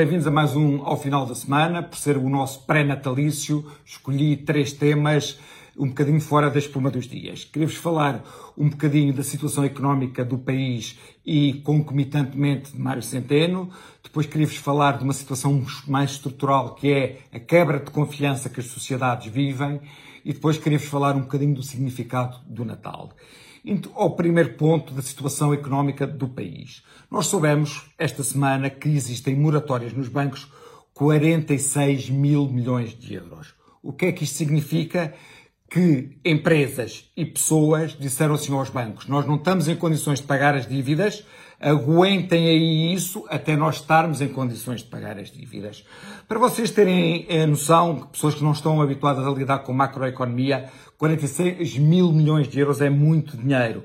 Bem-vindos a mais um ao final da semana. Por ser o nosso pré-natalício, escolhi três temas um bocadinho fora da espuma dos dias. Queria-vos falar um bocadinho da situação económica do país e concomitantemente de Mário Centeno. Depois queria-vos falar de uma situação mais estrutural que é a quebra de confiança que as sociedades vivem. E depois queria-vos falar um bocadinho do significado do Natal. Ao primeiro ponto da situação económica do país. Nós soubemos esta semana que existem moratórias nos bancos 46 mil milhões de euros. O que é que isto significa? Que empresas e pessoas disseram assim aos bancos: nós não estamos em condições de pagar as dívidas, aguentem aí isso até nós estarmos em condições de pagar as dívidas. Para vocês terem a noção, pessoas que não estão habituadas a lidar com macroeconomia, 46 mil milhões de euros é muito dinheiro.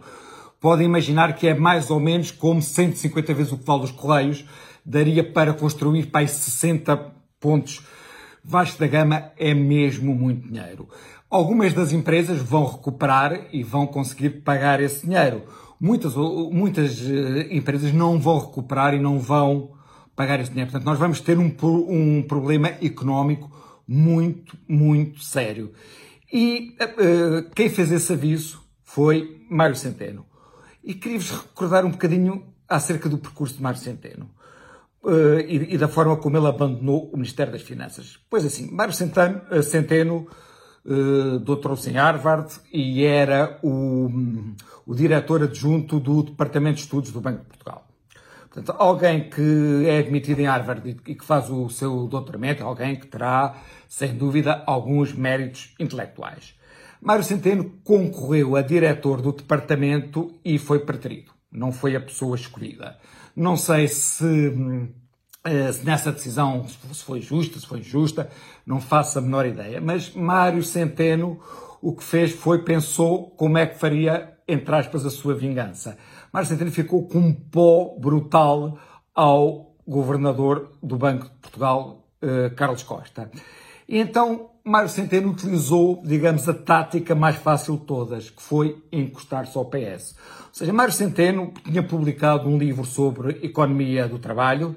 Podem imaginar que é mais ou menos como 150 vezes o que vale dos Correios, daria para construir para aí 60 pontos. Vasco da Gama é mesmo muito dinheiro. Algumas das empresas vão recuperar e vão conseguir pagar esse dinheiro. Muitas, muitas eh, empresas não vão recuperar e não vão pagar esse dinheiro. Portanto, nós vamos ter um, um problema económico muito, muito sério. E uh, quem fez esse aviso foi Mário Centeno. E queria-vos recordar um bocadinho acerca do percurso de Mário Centeno. Uh, e, e, da forma como ele abandonou o Ministério das Finanças. Pois assim, Mário Centeno, Centeno uh, doutorou-se em Harvard e era o, o diretor adjunto do Departamento de Estudos do Banco de Portugal. Portanto, alguém que é admitido em Harvard e que faz o seu doutoramento, alguém que terá, sem dúvida, alguns méritos intelectuais. Mário Centeno concorreu a diretor do departamento e foi preterido. Não foi a pessoa escolhida. Não sei se hum, eh, se nessa decisão se foi justa, se foi injusta, não faço a menor ideia. Mas Mário Centeno o que fez foi pensou como é que faria, entre aspas, a sua vingança. Mário Centeno ficou com um pó brutal ao governador do Banco de Portugal, eh, Carlos Costa. E então Mário Centeno utilizou, digamos, a tática mais fácil de todas, que foi encostar-se ao PS. Ou seja, Mário Centeno tinha publicado um livro sobre economia do trabalho,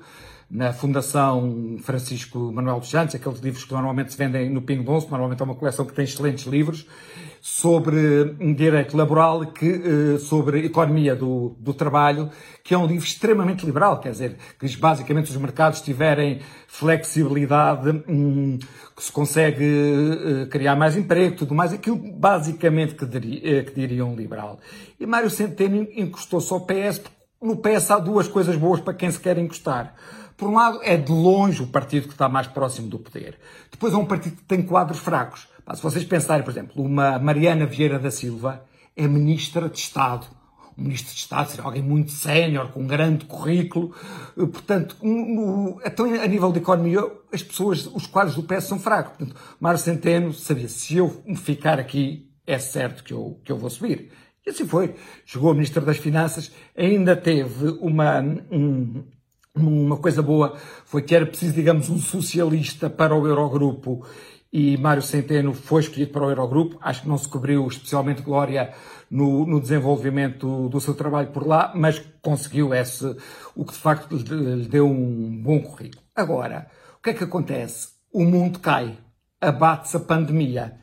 na Fundação Francisco Manuel dos Santos, aqueles livros que normalmente se vendem no Pingo Doce, normalmente é uma coleção que tem excelentes livros, sobre direito laboral, que, eh, sobre economia do, do trabalho, que é um livro extremamente liberal, quer dizer, que basicamente os mercados tiverem flexibilidade, hum, que se consegue eh, criar mais emprego, tudo mais, aquilo basicamente que, diria, eh, que diria um liberal. E Mário Centeno encostou-se ao PS, porque no PS há duas coisas boas para quem se quer encostar. Por um lado, é de longe o partido que está mais próximo do poder. Depois é um partido que tem quadros fracos. Se vocês pensarem, por exemplo, uma Mariana Vieira da Silva é ministra de Estado. Um ministro de Estado será alguém muito sénior, com um grande currículo. Portanto, no, então, a nível de economia, as pessoas, os quadros do PS são fracos. Portanto, Mário Centeno sabia, se eu ficar aqui, é certo que eu, que eu vou subir. E assim foi. Chegou a Ministro das Finanças, ainda teve uma, um, uma coisa boa foi que era preciso, digamos, um socialista para o Eurogrupo e Mário Centeno foi escolhido para o Eurogrupo. Acho que não se cobriu especialmente glória no, no desenvolvimento do seu trabalho por lá, mas conseguiu esse, o que de facto lhe deu um bom currículo. Agora, o que é que acontece? O mundo cai, abate-se a pandemia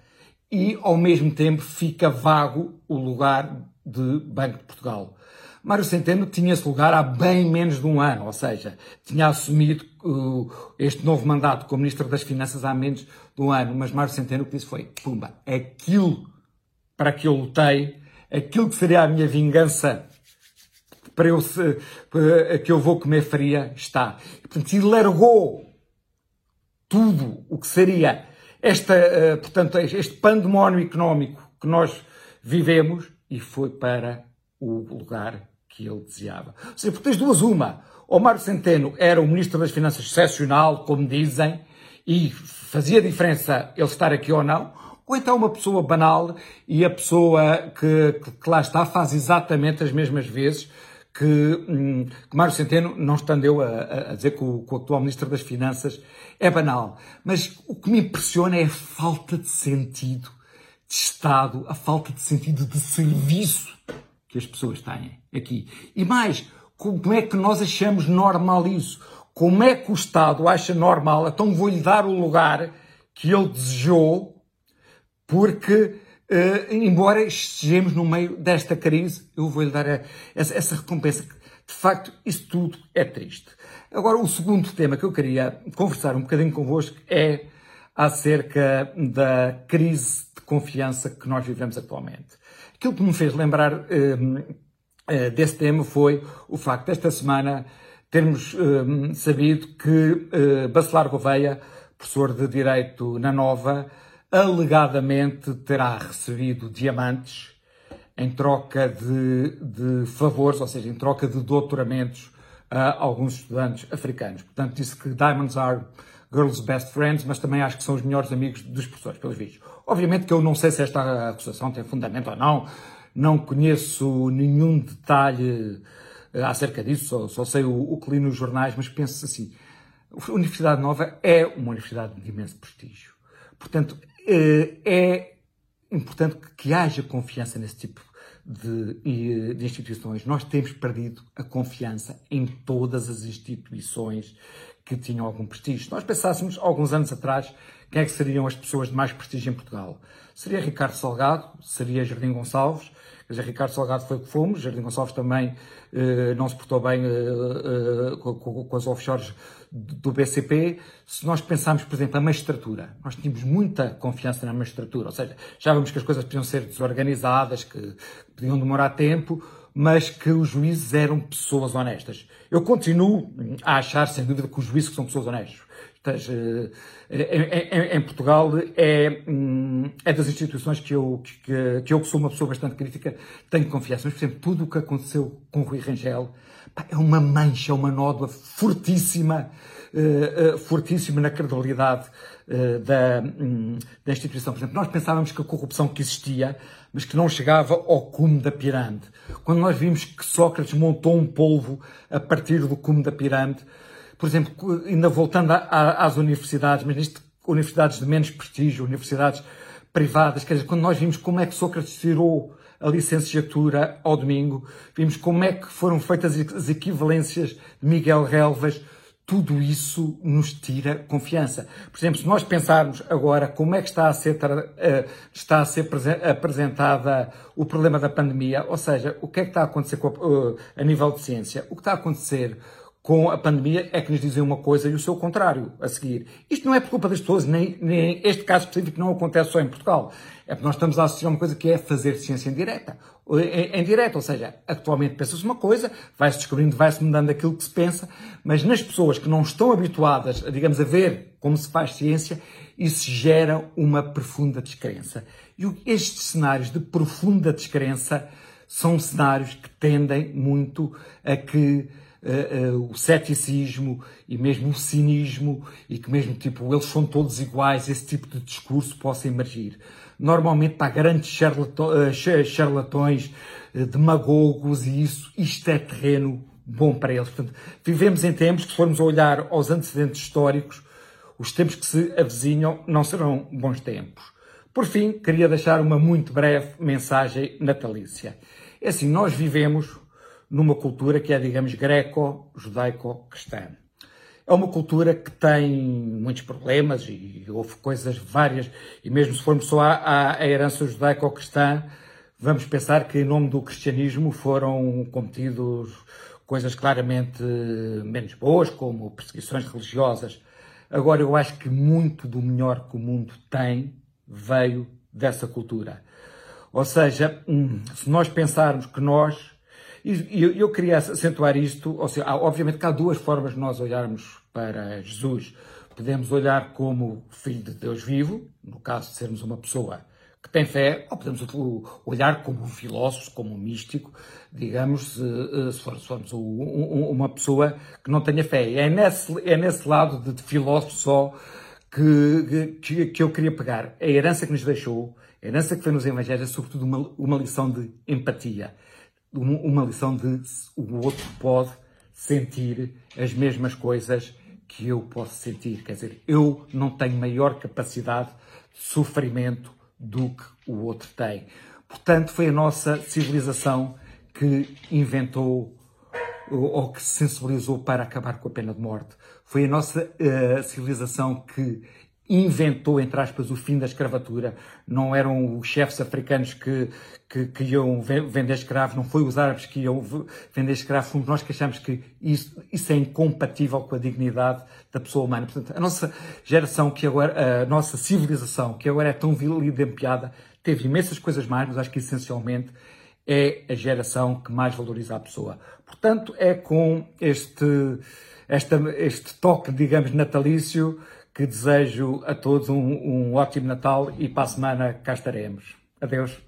e, ao mesmo tempo, fica vago o lugar de Banco de Portugal. Mário Centeno tinha esse lugar há bem menos de um ano, ou seja, tinha assumido uh, este novo mandato como Ministro das Finanças há menos de um ano, mas Mário Centeno o que disse foi, pumba, aquilo para que eu lutei, aquilo que seria a minha vingança para eu se, para que eu vou comer fria, está. E, portanto, ele largou tudo o que seria esta, uh, portanto, este pandemónio económico que nós vivemos e foi para o lugar que ele desejava. Ou seja, tens duas uma. O Mário Centeno era o Ministro das Finanças excepcional, como dizem, e fazia diferença ele estar aqui ou não, ou então uma pessoa banal e a pessoa que, que, que lá está faz exatamente as mesmas vezes que, hum, que Mário Centeno, não estando eu a, a dizer que o, que o, atual Ministro das Finanças é banal, mas o que me impressiona é a falta de sentido de Estado, a falta de sentido de serviço que as pessoas têm aqui. E mais, como é que nós achamos normal isso? como é que o Estado acha normal, então vou-lhe dar o lugar que ele desejou, porque, uh, embora estejamos no meio desta crise, eu vou-lhe dar a, essa, essa recompensa. De facto, isso tudo é triste. Agora, o segundo tema que eu queria conversar um bocadinho convosco é acerca da crise de confiança que nós vivemos atualmente. Aquilo que me fez lembrar eh, desse tema foi o facto desta semana termos eh, sabido que eh, Bacelar Gouveia, professor de Direito na Nova, alegadamente terá recebido diamantes em troca de, de favores, ou seja, em troca de doutoramentos a alguns estudantes africanos. Portanto, disse que diamonds are girls' best friends, mas também acho que são os melhores amigos dos professores, pelos vídeos. Obviamente que eu não sei se esta acusação tem fundamento ou não, não conheço nenhum detalhe eh, acerca disso, só, só sei o, o, que li nos jornais, mas penso assim, a Universidade Nova é uma universidade de imenso prestígio. Portanto, eh, é importante que haja confiança nesse tipo de, de, instituições. Nós temos perdido a confiança em todas as instituições que tinham algum prestígio. Nós pensássemos, alguns anos atrás, quem é que seriam as pessoas de mais prestígio em Portugal? Seria Ricardo Salgado, seria Jardim Gonçalves, Quer dizer, Ricardo Salgado foi o que fomos, Jardim Gonçalves também eh, não se portou bem eh, eh, com, com, as offshores do BCP. Se nós pensarmos, por exemplo, a magistratura, nós tínhamos muita confiança na magistratura, ou seja, já vimos que as coisas podiam ser desorganizadas, que podiam demorar tempo, mas que os juízes eram pessoas honestas. Eu continuo a achar, sem dúvida, que os juízes são pessoas honestas. Em, em, em, Portugal é, hum, é das instituições que eu, que, que eu, que sou uma pessoa bastante crítica, tenho confiança. Mas, por exemplo, tudo o que aconteceu com Rui Rangel pá, é uma mancha, uma nódoa fortíssima, uh, uh, fortíssima na credibilidade uh, da, um, da instituição. Por exemplo, nós pensávamos que a corrupção que existia, mas que não chegava ao cume da pirâmide. Quando nós vimos que Sócrates montou um polvo a partir do cume da pirâmide, por exemplo, ainda voltando a, a, às universidades, mas nisto, universidades de menos prestígio, universidades privadas, quer dizer, quando nós vimos como é que Sócrates tirou a licenciatura ao domingo, vimos como é que foram feitas as equivalências de Miguel Relvas, tudo isso nos tira confiança. Por exemplo, se nós pensarmos agora como é que está a ser, eh, está a ser apresentada o problema da pandemia, ou seja, o que é que está a acontecer eh, a nível de ciência, o que está a acontecer com a pandemia é que nos dizem uma coisa e o seu contrário a seguir. Isto não é por culpa das pessoas, nem, nem este caso específico não acontece só em Portugal. É porque nós estamos a assistir a uma coisa que é fazer ciência em direta. Em, em direto, ou seja, atualmente pensa-se uma coisa, vai-se descobrindo, vai-se mudando aquilo que se pensa, mas nas pessoas que não estão habituadas, digamos, a ver como se faz ciência, isso gera uma profunda descrença. E estes cenários de profunda descrença são cenários que tendem muito a que uh, uh, o ceticismo e mesmo o cinismo e que mesmo tipo eles são todos iguais, esse tipo de discurso possa emergir. Normalmente para grandes charlatões, demagogos e isso, isto é terreno bom para eles. Portanto, vivemos em tempos que se formos olhar aos antecedentes históricos, os tempos que se avizinham não serão bons tempos. Por fim, queria deixar uma muito breve mensagem natalícia. É assim, nós vivemos numa cultura que é, digamos, greco-judaico-cristã. É uma cultura que tem muitos problemas e houve coisas várias, e mesmo se formos só à, à herança judaico-cristã, vamos pensar que em nome do cristianismo foram cometidos coisas claramente menos boas, como perseguições religiosas. Agora, eu acho que muito do melhor que o mundo tem veio dessa cultura. Ou seja, hum, se nós pensarmos que nós e eu, eu queria acentuar isto, ou seja, obviamente que há duas formas de nós olharmos para Jesus. Podemos olhar como filho de Deus vivo, no caso de sermos uma pessoa que tem fé, ou podemos olhar como um filósofo, como um místico, digamos, se formos uma pessoa que não tenha fé. É nesse, é nesse lado de, filósofo só que, que, que, eu queria pegar. A herança que nos deixou, a herança que foi nos Evangelhos, é sobretudo uma, uma lição de empatia uma lição de o outro pode sentir as mesmas coisas que eu posso sentir. Quer dizer, eu não tenho maior capacidade de sofrimento do que o outro tem. Portanto, foi a nossa civilização que inventou ou que se sensibilizou para acabar com a pena de morte. Foi a nossa uh, civilização que inventou, entre aspas, o fim da escravatura. Não eram os chefes africanos que, que, que iam vender escravos, não foi os árabes que iam vender escravos, fomos nós que achamos que isso, isso é incompatível com a dignidade da pessoa humana. Portanto, a nossa geração, que agora, a nossa civilização, que agora é tão vilipendiada, teve imensas coisas mais, mas acho que essencialmente é a geração que mais valoriza a pessoa. Portanto, é com este, esta, este toque, digamos, natalício que desejo a todos um, um ótimo Natal e para a semana cá estaremos. Adeus.